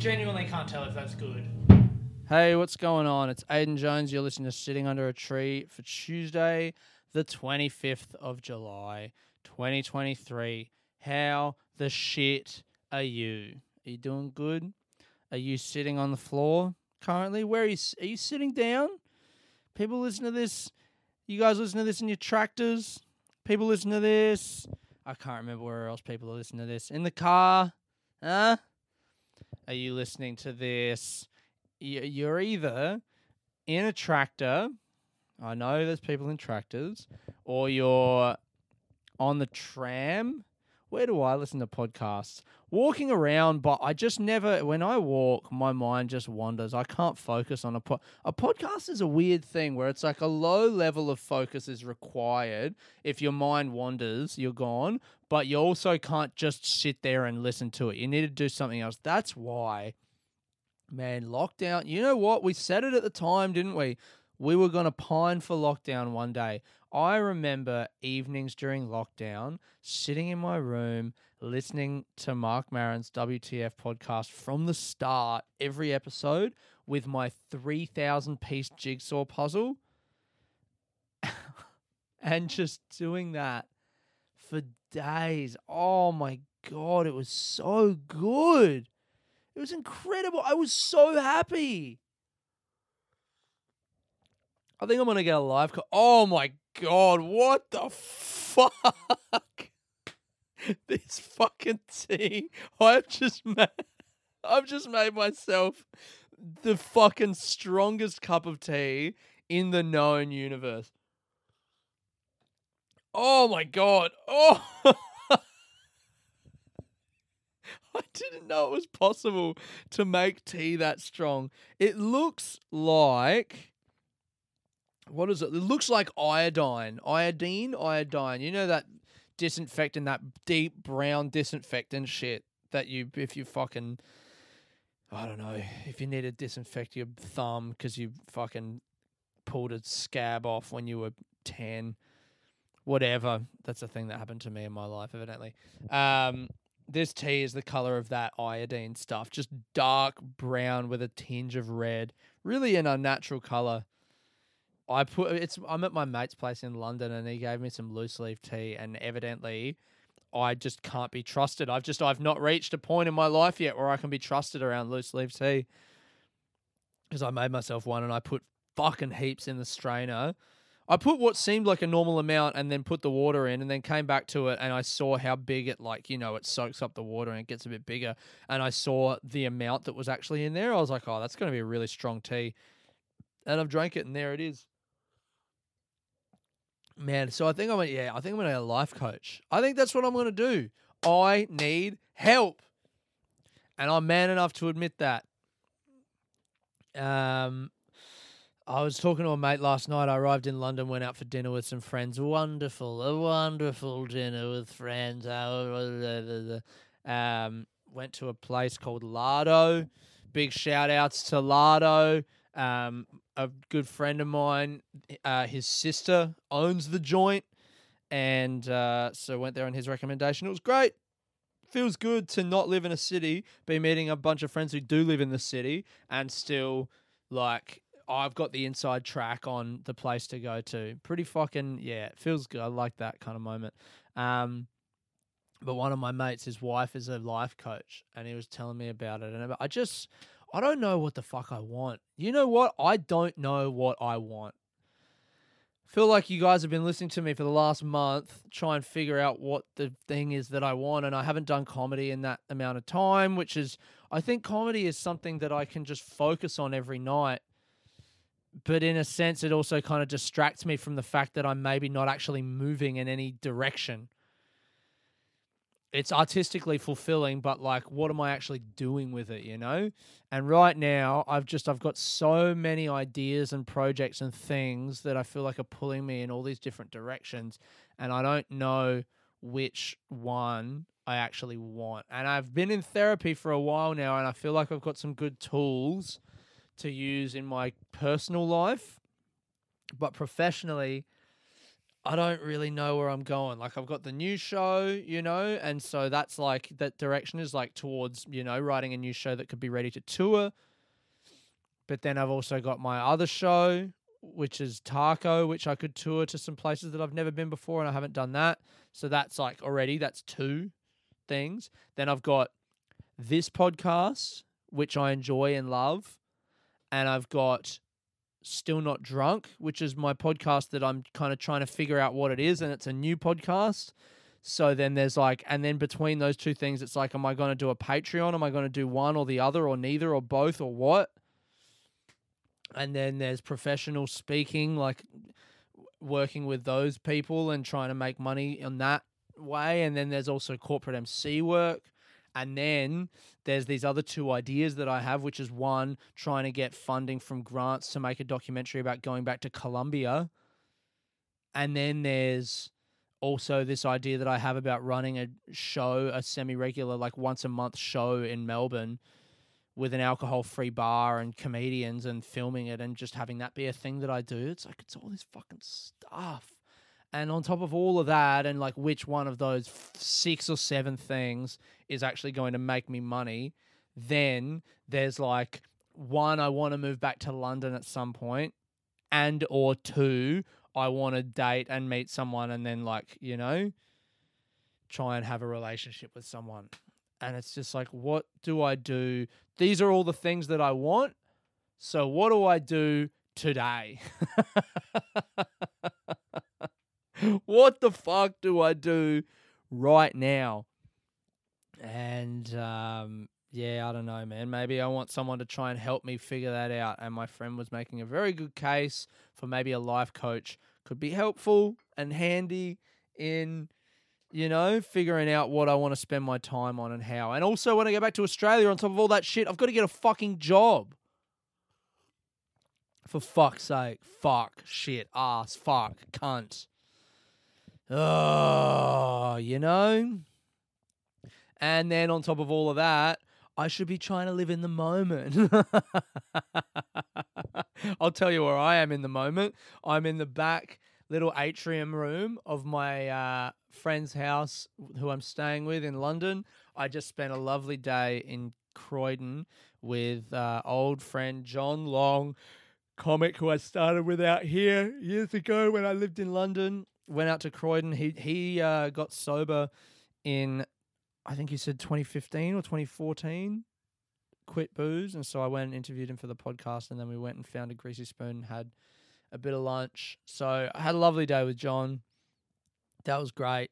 genuinely can't tell if that's good. Hey, what's going on? It's Aiden Jones. You're listening to Sitting Under a Tree for Tuesday, the 25th of July, 2023. How the shit are you? Are you doing good? Are you sitting on the floor currently? Where are you? Are you sitting down? People listen to this. You guys listen to this in your tractors. People listen to this. I can't remember where else people are listening to this. In the car. Huh? Are you listening to this? you're either in a tractor. I know there's people in tractors, or you're on the tram. Where do I listen to podcasts? Walking around, but I just never. When I walk, my mind just wanders. I can't focus on a pod. A podcast is a weird thing where it's like a low level of focus is required. If your mind wanders, you're gone. But you also can't just sit there and listen to it. You need to do something else. That's why Man, lockdown. You know what? We said it at the time, didn't we? We were going to pine for lockdown one day. I remember evenings during lockdown sitting in my room listening to Marc Maron's WTF podcast from the start, every episode, with my 3,000 piece jigsaw puzzle and just doing that for days. Oh my God, it was so good. It was incredible. I was so happy. I think I'm gonna get a live. Co- oh my god! What the fuck? this fucking tea. I've just made. I've just made myself the fucking strongest cup of tea in the known universe. Oh my god! Oh. I didn't know it was possible to make tea that strong. It looks like what is it? It looks like iodine, iodine, iodine. You know that disinfectant, that deep brown disinfectant shit that you, if you fucking, I don't know, if you need to disinfect your thumb because you fucking pulled a scab off when you were ten, whatever. That's a thing that happened to me in my life, evidently. Um, this tea is the color of that iodine stuff, just dark brown with a tinge of red, really an unnatural color. I put it's. I'm at my mate's place in London, and he gave me some loose leaf tea, and evidently, I just can't be trusted. I've just I've not reached a point in my life yet where I can be trusted around loose leaf tea. Because I made myself one, and I put fucking heaps in the strainer. I put what seemed like a normal amount and then put the water in and then came back to it and I saw how big it like, you know, it soaks up the water and it gets a bit bigger. And I saw the amount that was actually in there. I was like, oh, that's going to be a really strong tea. And I've drank it and there it is. Man, so I think I'm gonna, yeah, I think I'm gonna get a life coach. I think that's what I'm gonna do. I need help. And I'm man enough to admit that. Um I was talking to a mate last night. I arrived in London, went out for dinner with some friends. Wonderful, a wonderful dinner with friends. Um, went to a place called Lardo. Big shout outs to Lardo. Um, a good friend of mine, uh, his sister owns the joint, and uh, so went there on his recommendation. It was great. Feels good to not live in a city, be meeting a bunch of friends who do live in the city, and still like I've got the inside track on the place to go to. Pretty fucking yeah, it feels good. I like that kind of moment. Um, but one of my mates, his wife is a life coach, and he was telling me about it. And I just, I don't know what the fuck I want. You know what? I don't know what I want. Feel like you guys have been listening to me for the last month, try and figure out what the thing is that I want, and I haven't done comedy in that amount of time, which is, I think comedy is something that I can just focus on every night but in a sense, it also kind of distracts me from the fact that I'm maybe not actually moving in any direction. It's artistically fulfilling, but like, what am I actually doing with it, you know? And right now, I've just, I've got so many ideas and projects and things that I feel like are pulling me in all these different directions. And I don't know which one I actually want. And I've been in therapy for a while now, and I feel like I've got some good tools to use in my personal life, but professionally, I don't really know where I'm going. Like I've got the new show, you know, and so that's like that direction is like towards, you know, writing a new show that could be ready to tour. But then I've also got my other show, which is Taco, which I could tour to some places that I've never been before and I haven't done that. So that's like already that's two things. Then I've got this podcast, which I enjoy and love, and I've got Still Not Drunk, which is my podcast that I'm kind of trying to figure out what it is, and it's a new podcast. So then there's like, and then between those two things, it's like, am I going to do a Patreon? Am I going to do one or the other or neither or both or what? And then there's professional speaking, like working with those people and trying to make money in that way. And then there's also corporate MC work. And then there's these other two ideas that I have, which is one, trying to get funding from grants to make a documentary about going back to Colombia. And then there's also this idea that I have about running a show, a semi regular, like once a month show in Melbourne with an alcohol free bar and comedians and filming it and just having that be a thing that I do. It's like, it's all this fucking stuff. And on top of all of that, and like which one of those six or seven things is actually going to make me money, then there's like one, I want to move back to London at some point, and or two, I want to date and meet someone and then like, you know, try and have a relationship with someone. And it's just like, what do I do? These are all the things that I want. So what do I do today? what the fuck do I do right now? And um, yeah, I don't know, man. Maybe I want someone to try and help me figure that out. And my friend was making a very good case for maybe a life coach could be helpful and handy in, you know, figuring out what I want to spend my time on and how. And also, when I go back to Australia, on top of all that shit, I've got to get a fucking job. For fuck's sake. Fuck. Shit. Ass. Fuck. Cunt. Oh, you know? And then on top of all of that, I should be trying to live in the moment. I'll tell you where I am in the moment. I'm in the back little atrium room of my uh, friend's house who I'm staying with in London. I just spent a lovely day in Croydon with uh, old friend John Long, comic who I started with out here years ago when I lived in London. Went out to Croydon. He he uh, got sober in I think he said 2015 or 2014, quit booze. And so I went and interviewed him for the podcast. And then we went and found a greasy spoon and had a bit of lunch. So I had a lovely day with John. That was great.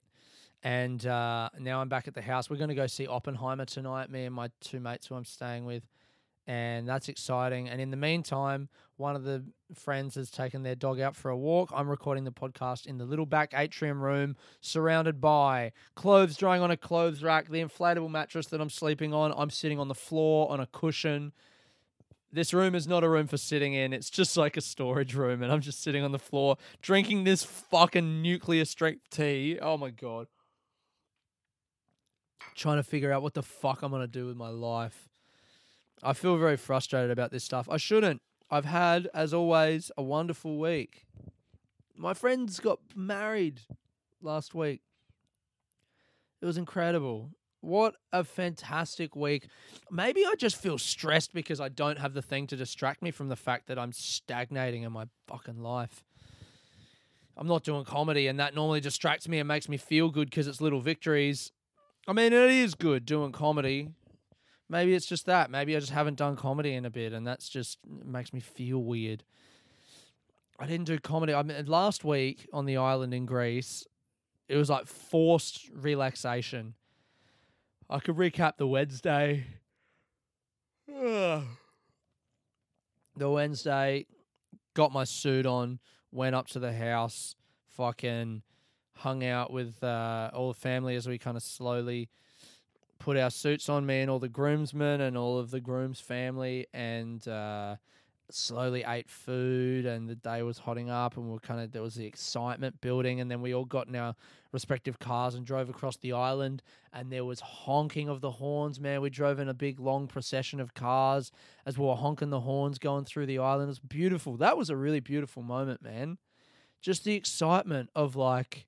And uh, now I'm back at the house. We're going to go see Oppenheimer tonight, me and my two mates who I'm staying with. And that's exciting. And in the meantime, one of the friends has taken their dog out for a walk. I'm recording the podcast in the little back atrium room, surrounded by clothes drying on a clothes rack, the inflatable mattress that I'm sleeping on. I'm sitting on the floor on a cushion. This room is not a room for sitting in. It's just like a storage room, and I'm just sitting on the floor drinking this fucking nuclear strength tea. Oh my god. Trying to figure out what the fuck I'm gonna do with my life. I feel very frustrated about this stuff. I shouldn't. I've had, as always, a wonderful week. My friends got married last week. It was incredible. What a fantastic week. Maybe I just feel stressed because I don't have the thing to distract me from the fact that I'm stagnating in my fucking life. I'm not doing comedy, and that normally distracts me and makes me feel good because it's little victories. I mean, it is good doing comedy. Maybe it's just that. Maybe I just haven't done comedy in a bit, and that's just makes me feel weird. I didn't do comedy. I mean, last week on the island in Greece, it was like forced relaxation. I could recap the Wednesday. the Wednesday, got my suit on, went up to the house, fucking hung out with uh, all the family as we kind of slowly put our suits on, me and all the groomsmen and all of the groom's family, and uh, slowly ate food. And the day was hotting up, and we are kind of there was the excitement building, and then we all got in our respective cars and drove across the island. And there was honking of the horns, man. We drove in a big long procession of cars as we were honking the horns going through the island. It was beautiful. That was a really beautiful moment, man. just the excitement of like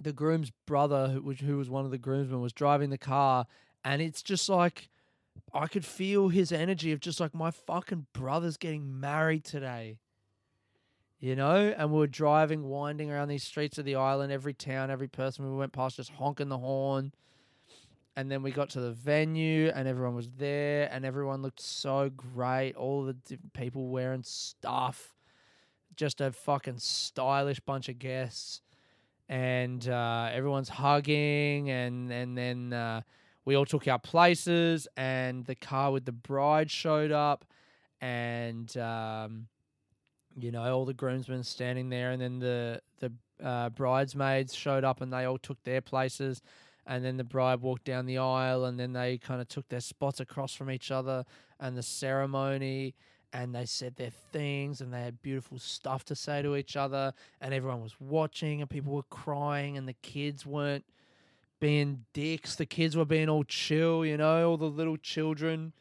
the groom's brother, who, who was one of the groomsmen, was driving the car, and it's just like I could feel his energy of just like my fucking brother's getting married today. You know, and we were driving, winding around these streets of the island, every town, every person we went past just honking the horn. And then we got to the venue, and everyone was there, and everyone looked so great. All the people wearing stuff, just a fucking stylish bunch of guests, and uh, everyone's hugging, and and then uh, we all took our places, and the car with the bride showed up, and um, you know all the groomsmen standing there, and then the the uh, bridesmaids showed up, and they all took their places, and then the bride walked down the aisle, and then they kind of took their spots across from each other, and the ceremony. And they said their things, and they had beautiful stuff to say to each other, and everyone was watching, and people were crying, and the kids weren't being dicks. The kids were being all chill, you know, all the little children.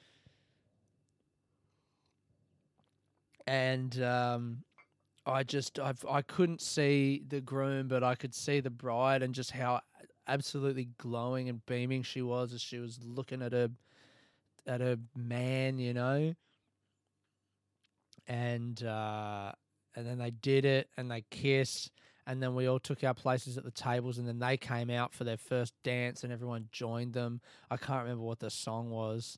And um, I just, I've, I couldn't see the groom, but I could see the bride and just how absolutely glowing and beaming she was as she was looking at her, at her man, you know. And uh, and then they did it, and they kissed, and then we all took our places at the tables and then they came out for their first dance and everyone joined them. I can't remember what the song was.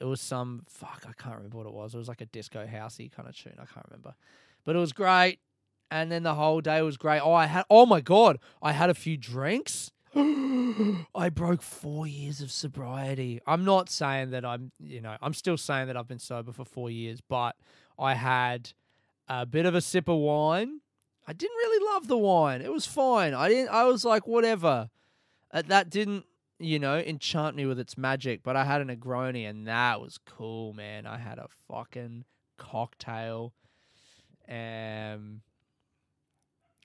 It was some fuck i can't remember what it was. It was like a disco housey kind of tune i can't remember. But it was great and then the whole day was great. Oh i had oh my god i had a few drinks. I broke four years of sobriety. I'm not saying that I'm, you know, I'm still saying that I've been sober for four years, but I had a bit of a sip of wine. I didn't really love the wine. It was fine. I didn't. I was like, whatever. Uh, that didn't, you know, enchant me with its magic. But I had a Negroni, and that was cool, man. I had a fucking cocktail. Um,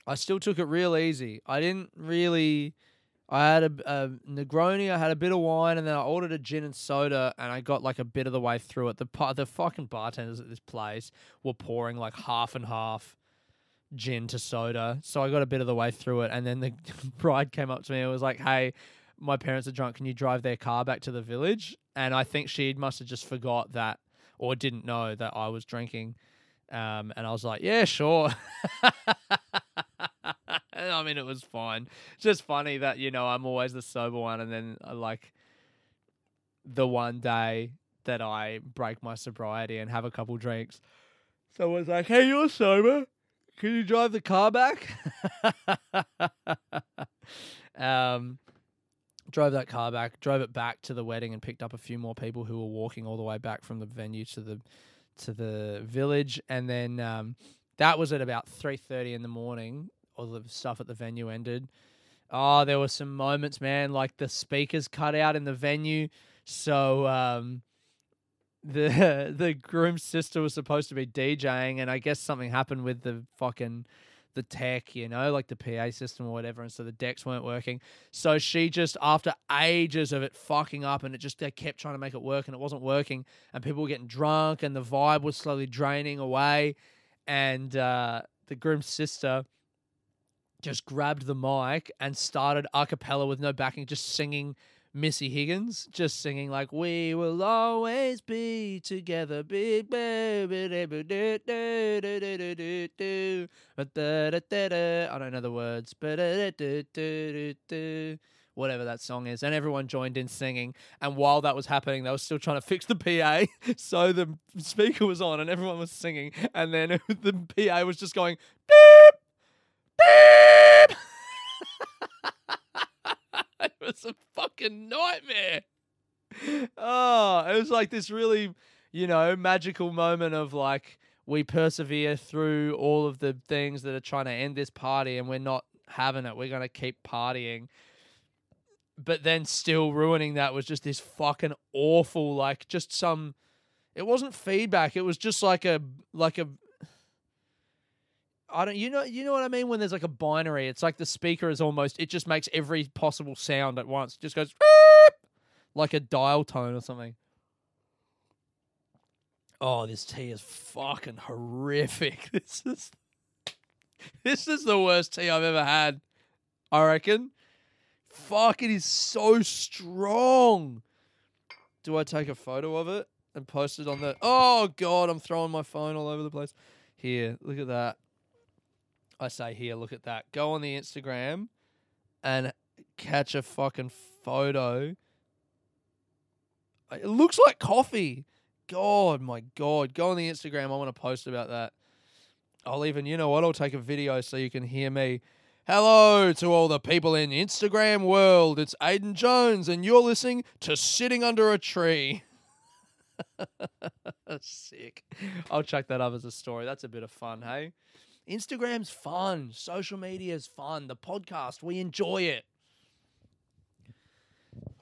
I still took it real easy. I didn't really. I had a, a Negroni, I had a bit of wine, and then I ordered a gin and soda, and I got like a bit of the way through it. The the fucking bartenders at this place were pouring like half and half gin to soda, so I got a bit of the way through it, and then the bride came up to me and was like, "Hey, my parents are drunk. Can you drive their car back to the village?" And I think she must have just forgot that or didn't know that I was drinking. Um, and I was like, "Yeah, sure." I mean, it was fine. It's just funny that you know I'm always the sober one, and then uh, like the one day that I break my sobriety and have a couple drinks, someone's like, "Hey, you're sober. Can you drive the car back?" um, drove that car back, drove it back to the wedding, and picked up a few more people who were walking all the way back from the venue to the to the village, and then um, that was at about three thirty in the morning. All the stuff at the venue ended. Oh, there were some moments, man. Like the speakers cut out in the venue, so um, the the groom's sister was supposed to be DJing, and I guess something happened with the fucking the tech, you know, like the PA system or whatever, and so the decks weren't working. So she just, after ages of it fucking up, and it just they kept trying to make it work, and it wasn't working, and people were getting drunk, and the vibe was slowly draining away, and uh, the groom's sister just grabbed the mic and started a cappella with no backing, just singing Missy Higgins, just singing like "We will always be together, big baby." I don't know the words, but whatever that song is, and everyone joined in singing. And while that was happening, they were still trying to fix the PA, so the speaker was on and everyone was singing, and then the PA was just going beep beep. it was a fucking nightmare. Oh, it was like this really, you know, magical moment of like we persevere through all of the things that are trying to end this party and we're not having it. We're going to keep partying. But then still ruining that was just this fucking awful like just some it wasn't feedback. It was just like a like a I don't you know you know what I mean when there's like a binary. It's like the speaker is almost it just makes every possible sound at once. It just goes like a dial tone or something. Oh, this tea is fucking horrific. This is this is the worst tea I've ever had. I reckon. Fuck, it is so strong. Do I take a photo of it and post it on the? Oh god, I'm throwing my phone all over the place. Here, look at that. I say here, look at that. Go on the Instagram and catch a fucking photo. It looks like coffee. God, my God. Go on the Instagram. I want to post about that. I'll even, you know what? I'll take a video so you can hear me. Hello to all the people in Instagram world. It's Aiden Jones, and you're listening to Sitting Under a Tree. Sick. I'll chuck that up as a story. That's a bit of fun, hey? Instagram's fun. Social media's fun. The podcast, we enjoy it.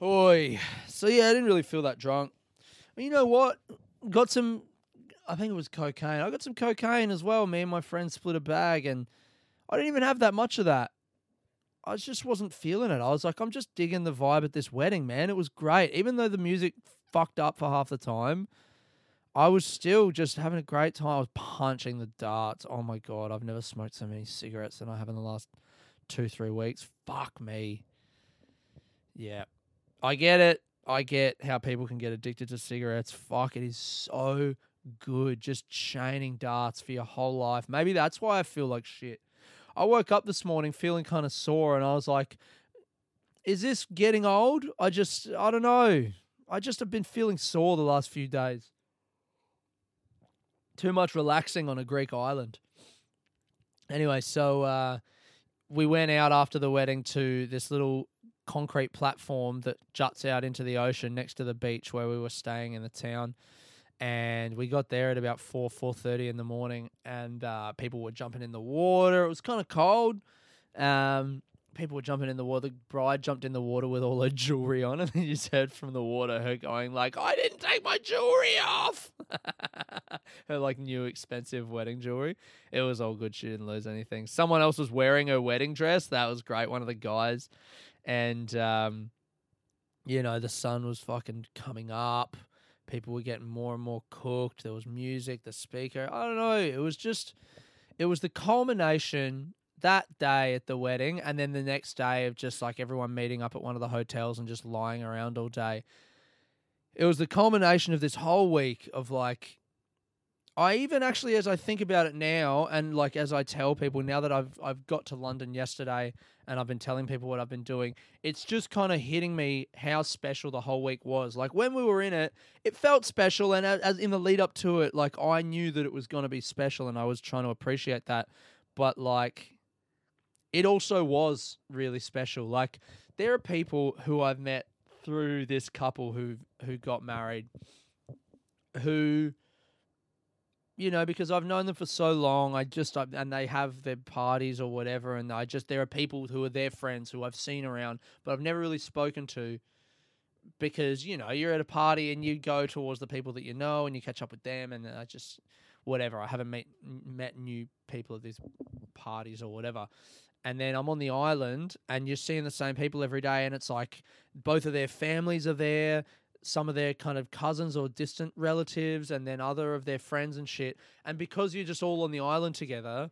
Oi. So yeah, I didn't really feel that drunk. But you know what? Got some I think it was cocaine. I got some cocaine as well. Me and my friend split a bag and I didn't even have that much of that. I just wasn't feeling it. I was like, I'm just digging the vibe at this wedding, man. It was great. Even though the music fucked up for half the time, I was still just having a great time. I was punching the darts. Oh my god, I've never smoked so many cigarettes than I have in the last two, three weeks. Fuck me. Yeah. I get it. I get how people can get addicted to cigarettes. Fuck, it is so good. Just chaining darts for your whole life. Maybe that's why I feel like shit. I woke up this morning feeling kind of sore and I was like, is this getting old? I just, I don't know. I just have been feeling sore the last few days. Too much relaxing on a Greek island. Anyway, so uh, we went out after the wedding to this little concrete platform that juts out into the ocean next to the beach where we were staying in the town. And we got there at about four four thirty in the morning, and uh, people were jumping in the water. It was kind of cold. Um, people were jumping in the water. The bride jumped in the water with all her jewelry on, and then you just heard from the water her going like, "I didn't take my jewelry off." her like new expensive wedding jewelry. It was all good. She didn't lose anything. Someone else was wearing her wedding dress. That was great. One of the guys and um, you know the sun was fucking coming up. People were getting more and more cooked. There was music, the speaker. I don't know. It was just, it was the culmination that day at the wedding, and then the next day of just like everyone meeting up at one of the hotels and just lying around all day. It was the culmination of this whole week of like I even actually, as I think about it now, and like as I tell people now that I've I've got to London yesterday, and I've been telling people what I've been doing, it's just kind of hitting me how special the whole week was. Like when we were in it, it felt special, and as, in the lead up to it, like I knew that it was going to be special, and I was trying to appreciate that. But like, it also was really special. Like there are people who I've met through this couple who who got married, who you know, because I've known them for so long. I just and they have their parties or whatever, and I just there are people who are their friends who I've seen around, but I've never really spoken to because you know you're at a party and you go towards the people that you know and you catch up with them, and I just whatever. I haven't met met new people at these parties or whatever. And then I'm on the island, and you're seeing the same people every day, and it's like both of their families are there some of their kind of cousins or distant relatives and then other of their friends and shit. And because you're just all on the island together,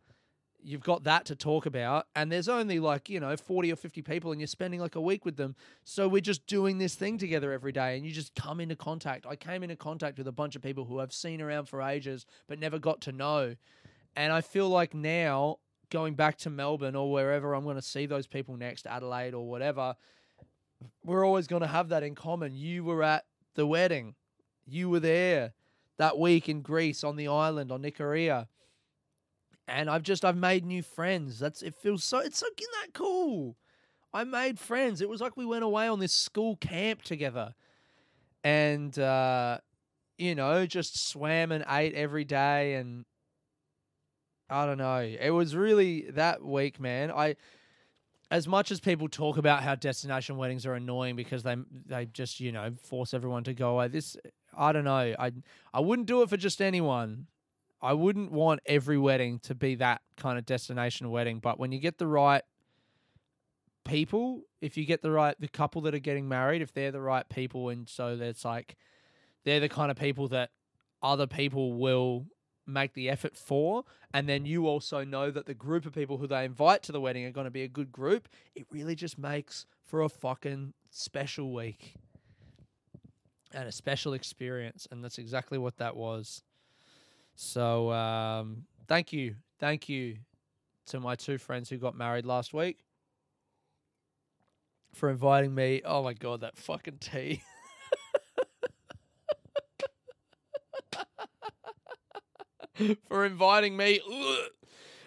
you've got that to talk about. And there's only like, you know, 40 or 50 people and you're spending like a week with them. So we're just doing this thing together every day and you just come into contact. I came into contact with a bunch of people who I've seen around for ages but never got to know. And I feel like now going back to Melbourne or wherever I'm going to see those people next, Adelaide or whatever, we're always going to have that in common. You were at the wedding. You were there that week in Greece on the island on Ikaria. And I've just I've made new friends. That's it feels so it's so isn't that cool? I made friends. It was like we went away on this school camp together. And uh you know, just swam and ate every day and I don't know. It was really that week, man. I as much as people talk about how destination weddings are annoying because they they just you know force everyone to go away. This I don't know. I I wouldn't do it for just anyone. I wouldn't want every wedding to be that kind of destination wedding. But when you get the right people, if you get the right the couple that are getting married, if they're the right people, and so that's like they're the kind of people that other people will make the effort for, and then you also know that the group of people who they invite to the wedding are going to be a good group, it really just makes for a fucking special week and a special experience. And that's exactly what that was. So, um, thank you. Thank you to my two friends who got married last week for inviting me. Oh my God, that fucking tea. for inviting me,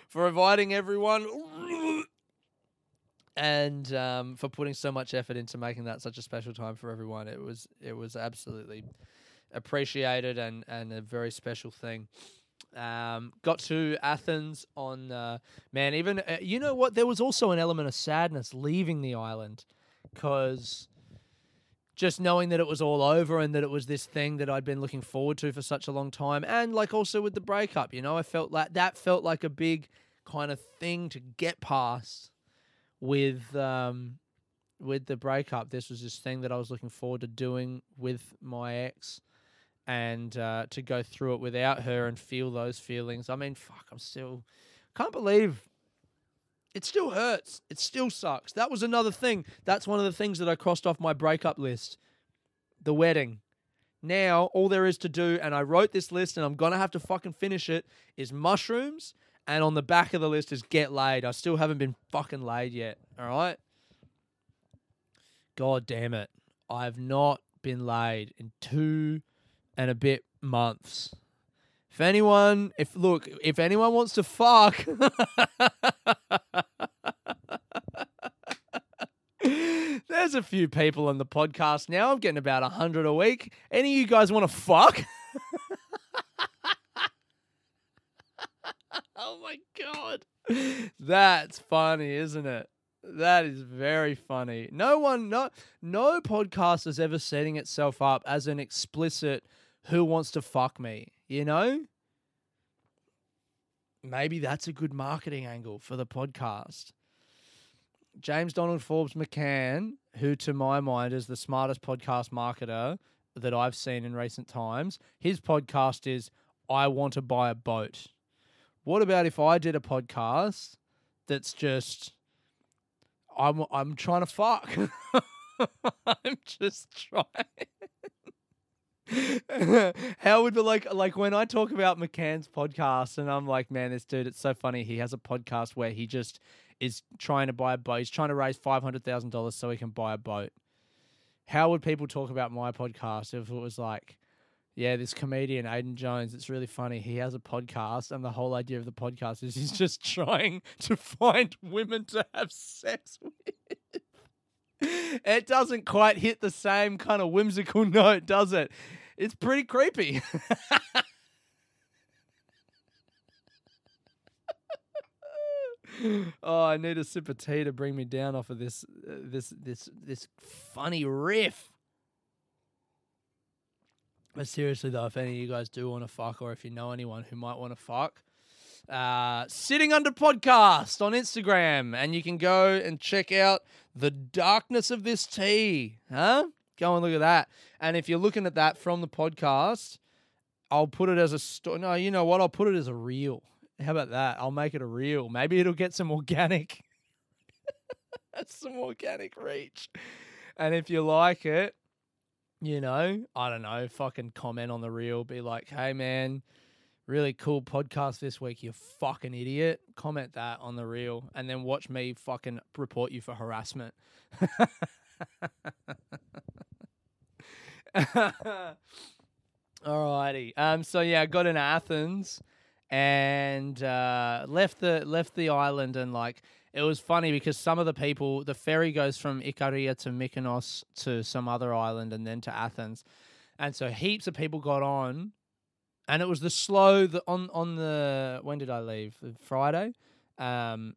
for inviting everyone, and um, for putting so much effort into making that such a special time for everyone. It was it was absolutely appreciated and and a very special thing. Um, got to Athens on uh, man. Even uh, you know what? There was also an element of sadness leaving the island because just knowing that it was all over and that it was this thing that I'd been looking forward to for such a long time, and like also with the breakup, you know, I felt like that felt like a big kind of thing to get past with um with the breakup. This was this thing that I was looking forward to doing with my ex and uh, to go through it without her and feel those feelings. I mean, fuck, I'm still can't believe it still hurts. It still sucks. That was another thing. That's one of the things that I crossed off my breakup list. The wedding. Now, all there is to do, and I wrote this list and I'm going to have to fucking finish it, is mushrooms. And on the back of the list is get laid. I still haven't been fucking laid yet. All right. God damn it. I've not been laid in two and a bit months. If anyone, if look, if anyone wants to fuck, there's a few people on the podcast now. I'm getting about a hundred a week. Any of you guys want to fuck? oh my god, that's funny, isn't it? That is very funny. No one, no, no podcast is ever setting itself up as an explicit "Who wants to fuck me?" You know. Maybe that's a good marketing angle for the podcast. James Donald Forbes McCann, who to my mind is the smartest podcast marketer that I've seen in recent times, his podcast is I Want to Buy a Boat. What about if I did a podcast that's just I'm I'm trying to fuck. I'm just trying. How would be like like when I talk about McCann's podcast and I'm like, man, this dude, it's so funny. He has a podcast where he just is trying to buy a boat. He's trying to raise five hundred thousand dollars so he can buy a boat. How would people talk about my podcast if it was like, yeah, this comedian Aiden Jones, it's really funny. He has a podcast, and the whole idea of the podcast is he's just trying to find women to have sex with. It doesn't quite hit the same kind of whimsical note, does it? It's pretty creepy. oh, I need a sip of tea to bring me down off of this uh, this this this funny riff. But seriously though, if any of you guys do want to fuck, or if you know anyone who might want to fuck, uh, Sitting Under Podcast on Instagram, and you can go and check out the darkness of this tea. Huh? Go and look at that. And if you're looking at that from the podcast, I'll put it as a story. No, you know what? I'll put it as a reel. How about that? I'll make it a reel. Maybe it'll get some organic, some organic reach. And if you like it, you know, I don't know, fucking comment on the reel. Be like, hey man, really cool podcast this week. You fucking idiot. Comment that on the reel, and then watch me fucking report you for harassment. Alrighty. Um. So yeah, I got in Athens and uh, left the left the island and like it was funny because some of the people the ferry goes from Ikaria to Mykonos to some other island and then to Athens. And so heaps of people got on and it was the slow the on on the when did I leave? Friday. Um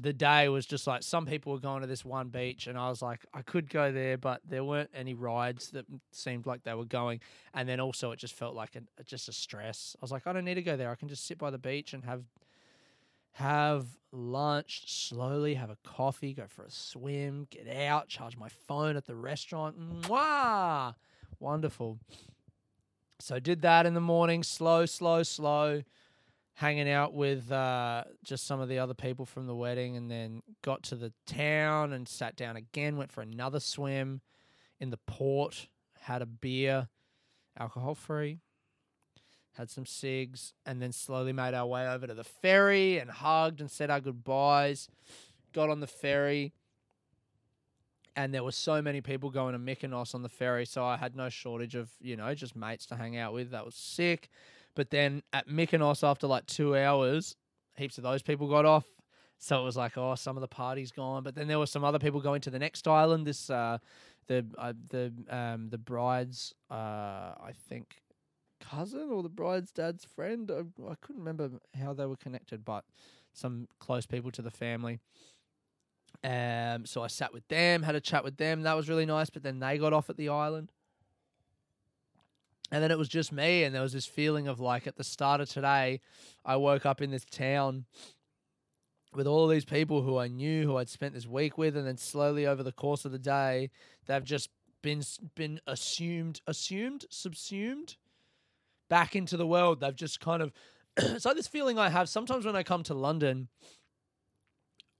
the day was just like some people were going to this one beach and I was like I could go there but there weren't any rides that seemed like they were going and then also it just felt like a, uh, just a stress. I was like I don't need to go there. I can just sit by the beach and have have lunch slowly, have a coffee, go for a swim, get out, charge my phone at the restaurant. Mwah! Wonderful. So did that in the morning, slow, slow, slow. Hanging out with uh, just some of the other people from the wedding, and then got to the town and sat down again. Went for another swim in the port. Had a beer, alcohol free. Had some cigs, and then slowly made our way over to the ferry and hugged and said our goodbyes. Got on the ferry, and there were so many people going to Mykonos on the ferry, so I had no shortage of you know just mates to hang out with. That was sick. But then at Mykonos, after like two hours, heaps of those people got off. So it was like, oh, some of the party's gone. But then there were some other people going to the next island. This, uh, the uh, the um the bride's, uh, I think, cousin or the bride's dad's friend. I, I couldn't remember how they were connected, but some close people to the family. Um, so I sat with them, had a chat with them. That was really nice. But then they got off at the island. And then it was just me, and there was this feeling of like at the start of today, I woke up in this town with all these people who I knew, who I'd spent this week with, and then slowly over the course of the day, they've just been been assumed, assumed, subsumed back into the world. They've just kind of it's like this feeling I have sometimes when I come to London.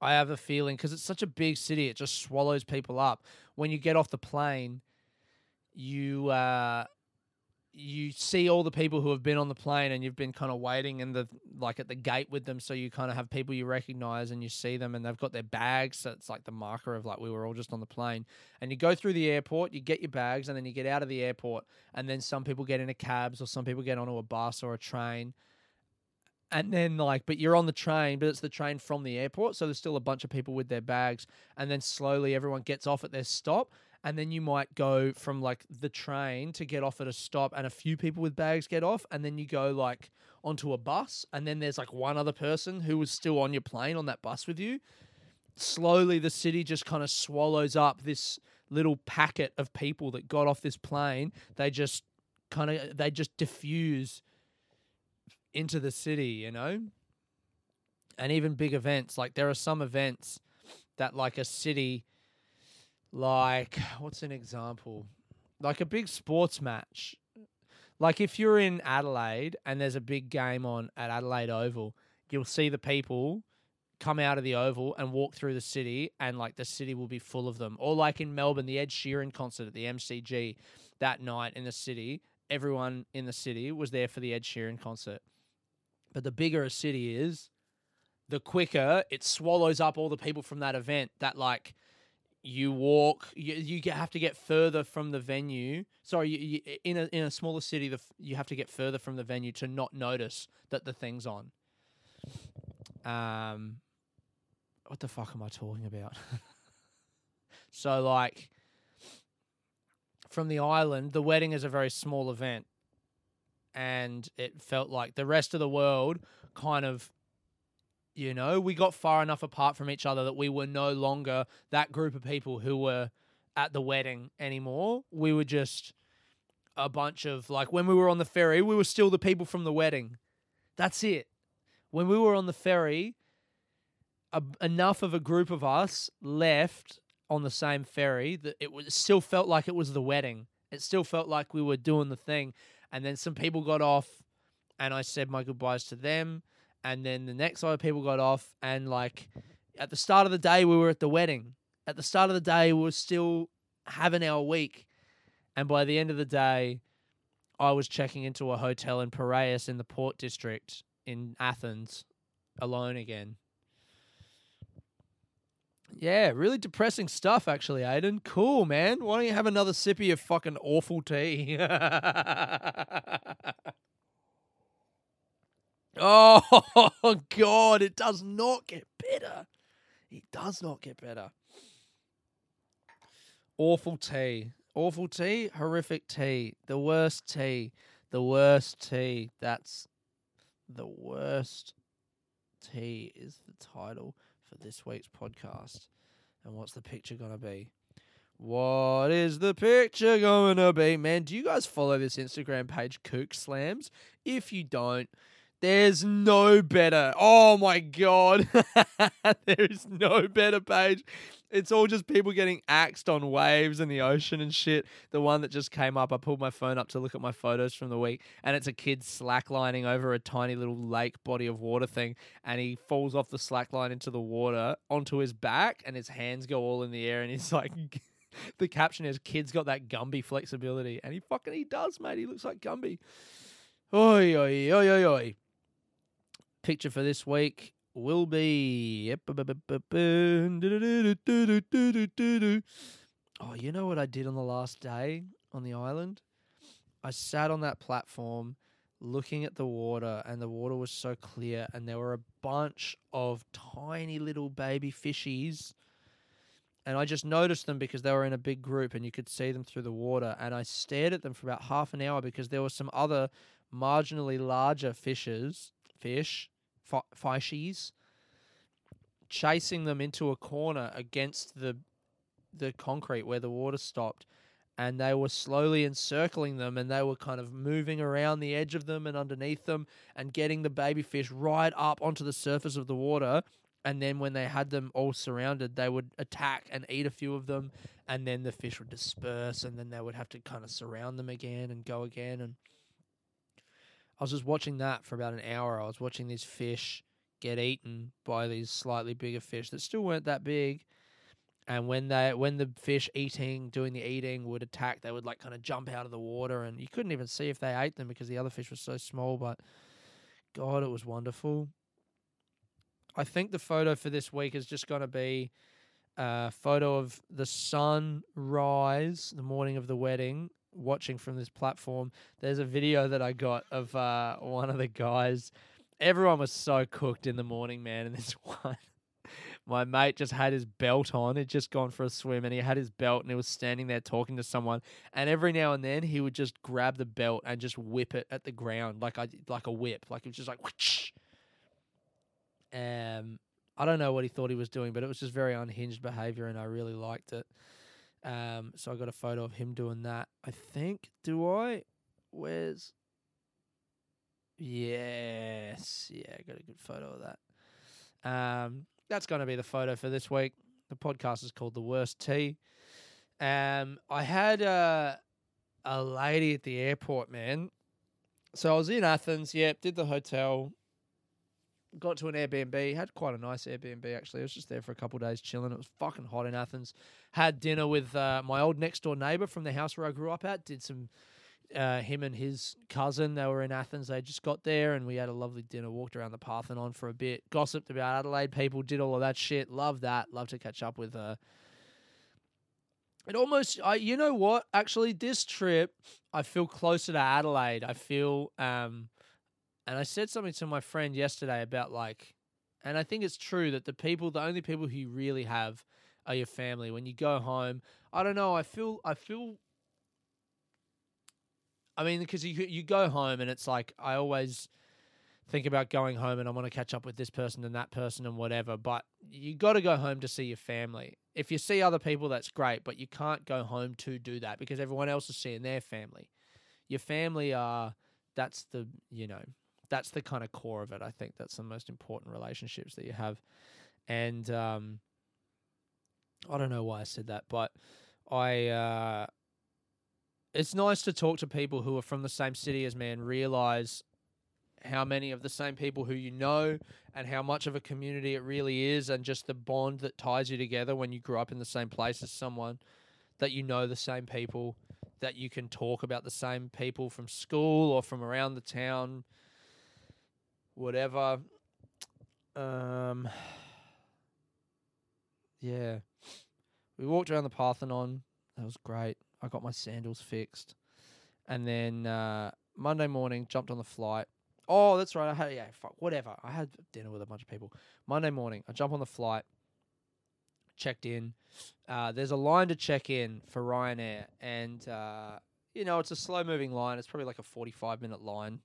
I have a feeling because it's such a big city, it just swallows people up. When you get off the plane, you uh, you see all the people who have been on the plane and you've been kind of waiting in the like at the gate with them so you kind of have people you recognize and you see them and they've got their bags so it's like the marker of like we were all just on the plane. And you go through the airport you get your bags and then you get out of the airport and then some people get into cabs or some people get onto a bus or a train. And then like but you're on the train but it's the train from the airport so there's still a bunch of people with their bags. And then slowly everyone gets off at their stop and then you might go from like the train to get off at a stop and a few people with bags get off and then you go like onto a bus and then there's like one other person who was still on your plane on that bus with you. Slowly the city just kind of swallows up this little packet of people that got off this plane. They just kind of they just diffuse into the city you know? And even big events like there are some events that like a city like what's an example? Like a big sports match. Like if you're in Adelaide and there's a big game on at Adelaide Oval, you'll see the people come out of the oval and walk through the city and like the city will be full of them. Or like in Melbourne, the Ed Sheeran concert at the MCG that night in the city, everyone in the city was there for the Ed Sheeran concert. But the bigger a city is, the quicker it swallows up all the people from that event that like you walk you, you have to get further from the venue. Sorry you, you, in a in a smaller city the, you have to get further from the venue to not notice that the thing's on. Um what the fuck am i talking about? So like from the island the wedding is a very small event and it felt like the rest of the world kind of you know, we got far enough apart from each other that we were no longer that group of people who were at the wedding anymore. We were just a bunch of like when we were on the ferry, we were still the people from the wedding. That's it. When we were on the ferry, a, enough of a group of us left on the same ferry that it was still felt like it was the wedding. It still felt like we were doing the thing. And then some people got off and I said my goodbyes to them and then the next lot of people got off and like at the start of the day we were at the wedding at the start of the day we were still having our week and by the end of the day i was checking into a hotel in piraeus in the port district in athens alone again yeah, really depressing stuff, actually, Aiden. Cool, man. Why don't you have another sip of your fucking awful tea? Oh God! It does not get better. It does not get better. Awful tea. Awful tea. Horrific tea. The worst tea. The worst tea. That's the worst tea is the title for this week's podcast. And what's the picture gonna be? What is the picture gonna be, man? Do you guys follow this Instagram page, Kook Slams? If you don't, There's no better. Oh my god. there is no better page. It's all just people getting axed on waves in the ocean and shit. The one that just came up, I pulled my phone up to look at my photos from the week, and it's a kid slacklining over a tiny little lake body of water thing, and he falls off the slackline into the water onto his back, and his hands go all in the air, and he's like. the caption is "Kid's got that Gumby flexibility," and he fucking he does, mate. He looks like Gumby. Oi oi oi oi oi. Picture for this week will be. Oh, you know what I did on the last day on the island? I sat on that platform looking at the water, and the water was so clear, and there were a bunch of tiny little baby fishies. And I just noticed them because they were in a big group and you could see them through the water. And I stared at them for about half an hour because there were some other marginally larger fishes, fish, fi- fishies, chasing them into a corner against the the concrete where the water stopped and they were slowly encircling them and they were kind of moving around the edge of them and underneath them and getting the baby fish right up onto the surface of the water. And then when they had them all surrounded they would attack and eat a few of them and then the fish would disperse and then they would have to kind of surround them again and go again and I was just watching that for about an hour. I was watching these fish get eaten by these slightly bigger fish that still weren't that big. And when they when the fish eating, doing the eating would attack, they would like kind of jump out of the water and you couldn't even see if they ate them because the other fish was so small, but God, it was wonderful. I think the photo for this week is just gonna be a photo of the sun rise the morning of the wedding watching from this platform, there's a video that I got of uh, one of the guys. Everyone was so cooked in the morning, man. And this one, my mate just had his belt on. He'd just gone for a swim and he had his belt and he was standing there talking to someone. And every now and then he would just grab the belt and just whip it at the ground like I like a whip. Like it was just like whoosh. Um I don't know what he thought he was doing, but it was just very unhinged behavior and I really liked it. Um, so I got a photo of him doing that. I think. Do I? Where's? Yes. Yeah, I got a good photo of that. Um, that's going to be the photo for this week. The podcast is called The Worst Tea. Um, I had a, a lady at the airport, man. So I was in Athens. Yep, did the hotel got to an Airbnb. Had quite a nice Airbnb actually. I was just there for a couple days chilling. It was fucking hot in Athens. Had dinner with uh, my old next door neighbor from the house where I grew up at. Did some. Uh, him and his cousin, they were in Athens. They just got there, and we had a lovely dinner. Walked around the Parthenon for a bit, gossiped about Adelaide people, did all of that shit. Love that. Love to catch up with. Uh, it almost, I, you know what? Actually, this trip, I feel closer to Adelaide. I feel, um, and I said something to my friend yesterday about like, and I think it's true that the people, the only people who you really have are your family. When you go home, I don't know. I feel, I feel. I mean, because you you go home and it's like I always think about going home and I want to catch up with this person and that person and whatever. But you got to go home to see your family. If you see other people, that's great, but you can't go home to do that because everyone else is seeing their family. Your family are that's the you know that's the kind of core of it. I think that's the most important relationships that you have. And um, I don't know why I said that, but I. Uh, it's nice to talk to people who are from the same city as me and realize how many of the same people who you know and how much of a community it really is and just the bond that ties you together when you grew up in the same place as someone that you know the same people that you can talk about the same people from school or from around the town whatever. Um, yeah, we walked around the Parthenon. That was great. I got my sandals fixed, and then uh, Monday morning jumped on the flight. Oh, that's right. I had yeah, fuck, whatever. I had dinner with a bunch of people. Monday morning, I jump on the flight, checked in. Uh, there's a line to check in for Ryanair, and uh, you know it's a slow moving line. It's probably like a 45 minute line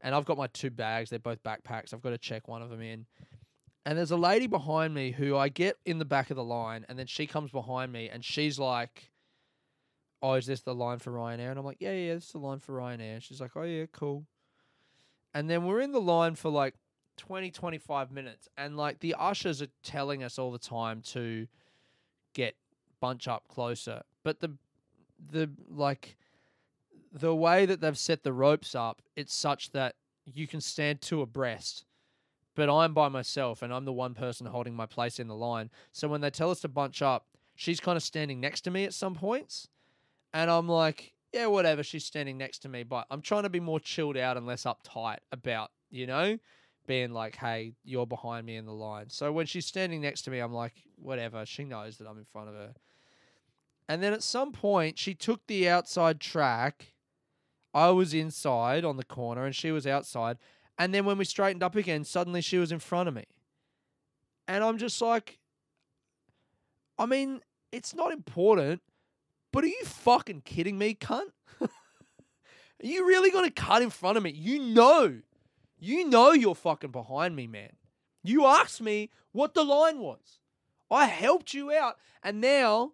and I've got my two bags. They're both backpacks. I've got to check one of them in. And there's a lady behind me who I get in the back of the line, and then she comes behind me, and she's like, "Oh, is this the line for Ryanair?" And I'm like, "Yeah, yeah, this is the line for Ryanair." She's like, "Oh yeah, cool." And then we're in the line for like 20, 25 minutes. And like the ushers are telling us all the time to get bunch up closer. But the, the like, the way that they've set the ropes up, it's such that you can stand two abreast. But I'm by myself and I'm the one person holding my place in the line. So when they tell us to bunch up, she's kind of standing next to me at some points. And I'm like, yeah, whatever. She's standing next to me, but I'm trying to be more chilled out and less uptight about, you know, being like, hey, you're behind me in the line. So when she's standing next to me, I'm like, whatever. She knows that I'm in front of her. And then at some point, she took the outside track. I was inside on the corner and she was outside. And then when we straightened up again, suddenly she was in front of me. And I'm just like, I mean, it's not important, but are you fucking kidding me, cunt? are you really going to cut in front of me? You know, you know you're fucking behind me, man. You asked me what the line was. I helped you out, and now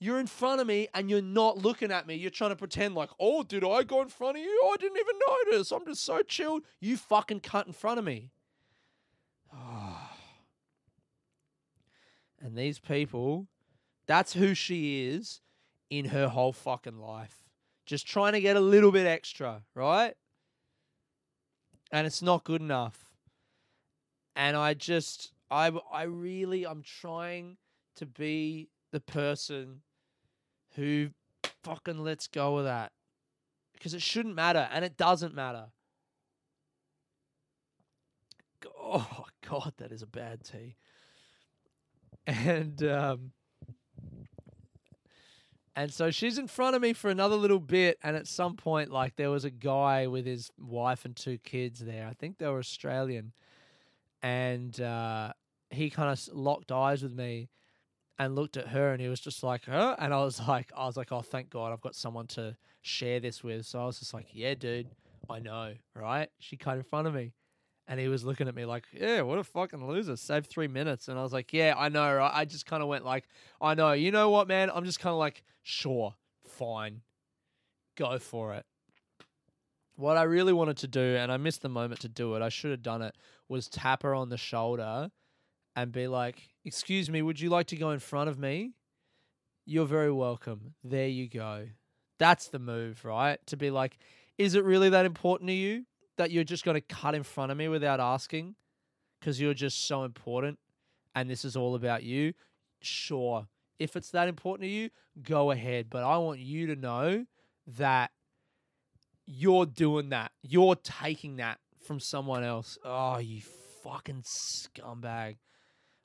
you're in front of me and you're not looking at me. You're trying to pretend like, oh, did I go in front of you? Oh, I didn't even notice. I'm just so chilled. You fucking cut in front of me. and these people, that's who she is in her whole fucking life. Just trying to get a little bit extra, right? And it's not good enough. And I just, I, I really, I'm trying to be the person who fucking lets go of that. Because it shouldn't matter, and it doesn't matter. Oh, God, that is a bad tea. And, um, and so she's in front of me for another little bit. And at some point, like, there was a guy with his wife and two kids there. I think they were Australian. And uh, he kind of locked eyes with me and looked at her and he was just like, huh? And I was like, I was like, oh, thank God I've got someone to share this with. So I was just like, yeah, dude, I know, right? She cut in front of me. And he was looking at me like, yeah, what a fucking loser. Save three minutes. And I was like, yeah, I know, right? I just kind of went like, I know. You know what, man? I'm just kind of like, sure, fine. Go for it. What I really wanted to do, and I missed the moment to do it, I should have done it, was tap her on the shoulder and be like, Excuse me, would you like to go in front of me? You're very welcome. There you go. That's the move, right? To be like, Is it really that important to you that you're just going to cut in front of me without asking? Because you're just so important and this is all about you? Sure. If it's that important to you, go ahead. But I want you to know that you're doing that. You're taking that from someone else. Oh, you fucking scumbag.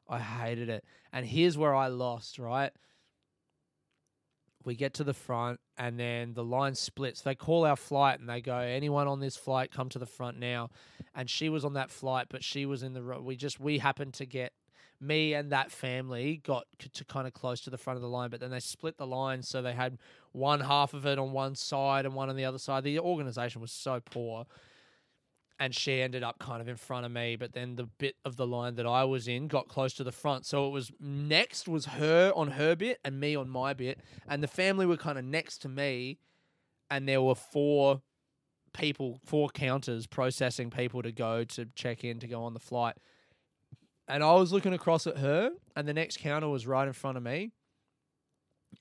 I hated it. And here's where I lost, right? We get to the front and then the line splits. They call our flight and they go, anyone on this flight, come to the front now. And she was on that flight, but she was in the, we just, we happened to get, me and that family got to kind of close to the front of the line, but then they split the line. So they had one half of it on one side and one on the other side. The organization was so poor and she ended up kind of in front of me but then the bit of the line that i was in got close to the front. So it was next was her on her bit and me on my bit and the family were kind of next to me and there were four people four counters processing people to go to check in to go on the flight. And i was looking across at her and the next counter was right in front of me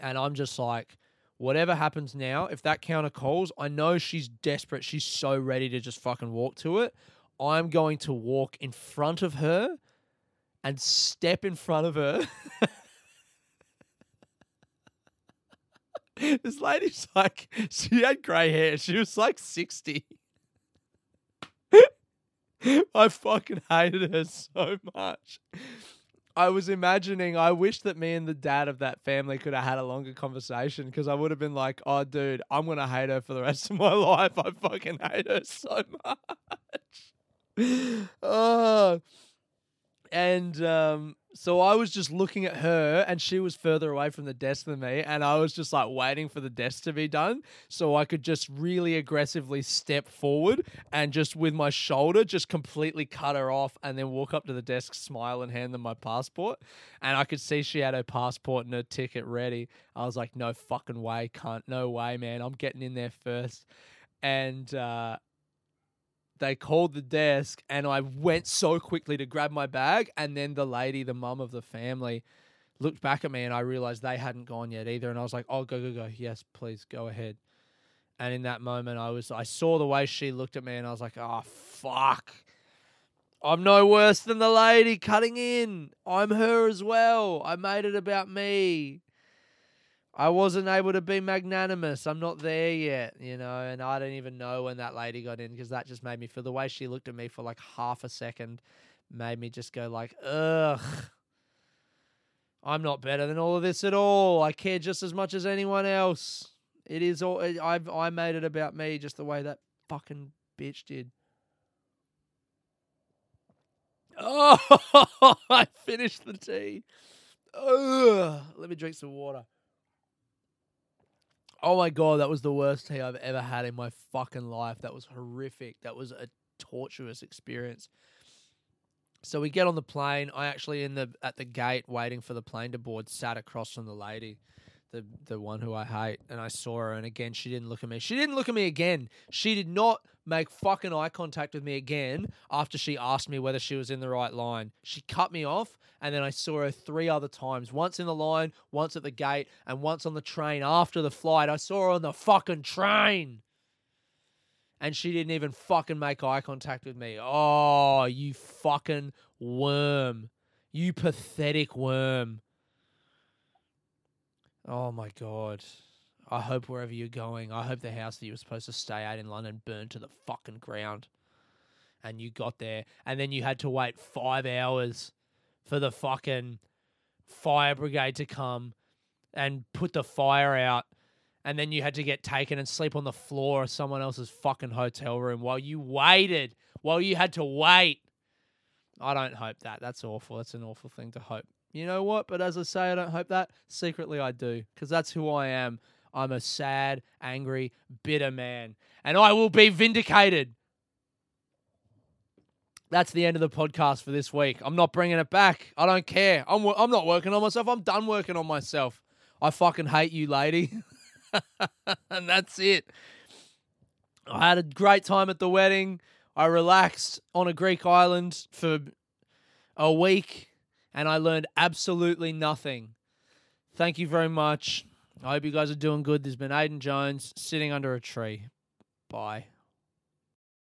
and i'm just like whatever happens now, if that counter calls, I know she's desperate. She's so ready to just fucking walk to it. I'm going to walk in front of her and step in front of her. this lady's like, she had grey hair. She was like 60. I fucking hated her so much. I was imagining, I wish that me and the dad of that family could have had a longer conversation because I would have been like, oh, dude, I'm going to hate her for the rest of my life. I fucking hate her so much. oh. And um, so I was just looking at her and she was further away from the desk than me. And I was just like waiting for the desk to be done so I could just really aggressively step forward and just with my shoulder just completely cut her off and then walk up to the desk, smile, and hand them my passport. And I could see she had her passport and her ticket ready. I was like, no fucking way, cunt. No way, man. I'm getting in there first. And, uh, they called the desk, and I went so quickly to grab my bag, and then the lady, the mum of the family, looked back at me, and I realized they hadn't gone yet either, and I was like, "Oh, go, go, go! Yes, please, go ahead." And in that moment, I was, I saw the way she looked at me, and I was like, "Oh, fuck." I'm no worse than the lady cutting in. I'm her as well. I made it about me. I wasn't able to be magnanimous. I'm not there yet, you know, and I don't even know when that lady got in because that just made me feel the way she looked at me for like half a second made me just go like, ugh. I'm not better than all of this at all. I care just as much as anyone else. It is all I've I made it about me just the way that fucking bitch did. Oh, I finished the tea. Ugh. Let me drink some water. Oh my god, that was the worst tea I've ever had in my fucking life. That was horrific. That was a torturous experience. So we get on the plane. I actually in the at the gate waiting for the plane to board sat across from the lady, the the one who I hate, and I saw her and again she didn't look at me. She didn't look at me again. She did not make fucking eye contact with me again after she asked me whether she was in the right line. She cut me off and then I saw her three other times. Once in the line, once at the gate, and once on the train after the flight. I saw her on the fucking train. And she didn't even fucking make eye contact with me. Oh, you fucking worm. You pathetic worm. Oh my god. I hope wherever you're going, I hope the house that you were supposed to stay at in London burned to the fucking ground. And you got there, and then you had to wait five hours for the fucking fire brigade to come and put the fire out. And then you had to get taken and sleep on the floor of someone else's fucking hotel room while you waited, while you had to wait. I don't hope that. That's awful. That's an awful thing to hope. You know what? But as I say, I don't hope that. Secretly, I do, because that's who I am. I'm a sad, angry, bitter man, and I will be vindicated. That's the end of the podcast for this week. I'm not bringing it back. I don't care. I'm I'm not working on myself. I'm done working on myself. I fucking hate you, lady. and that's it. I had a great time at the wedding. I relaxed on a Greek island for a week and I learned absolutely nothing. Thank you very much. I hope you guys are doing good. There's been Aiden Jones sitting under a tree. Bye.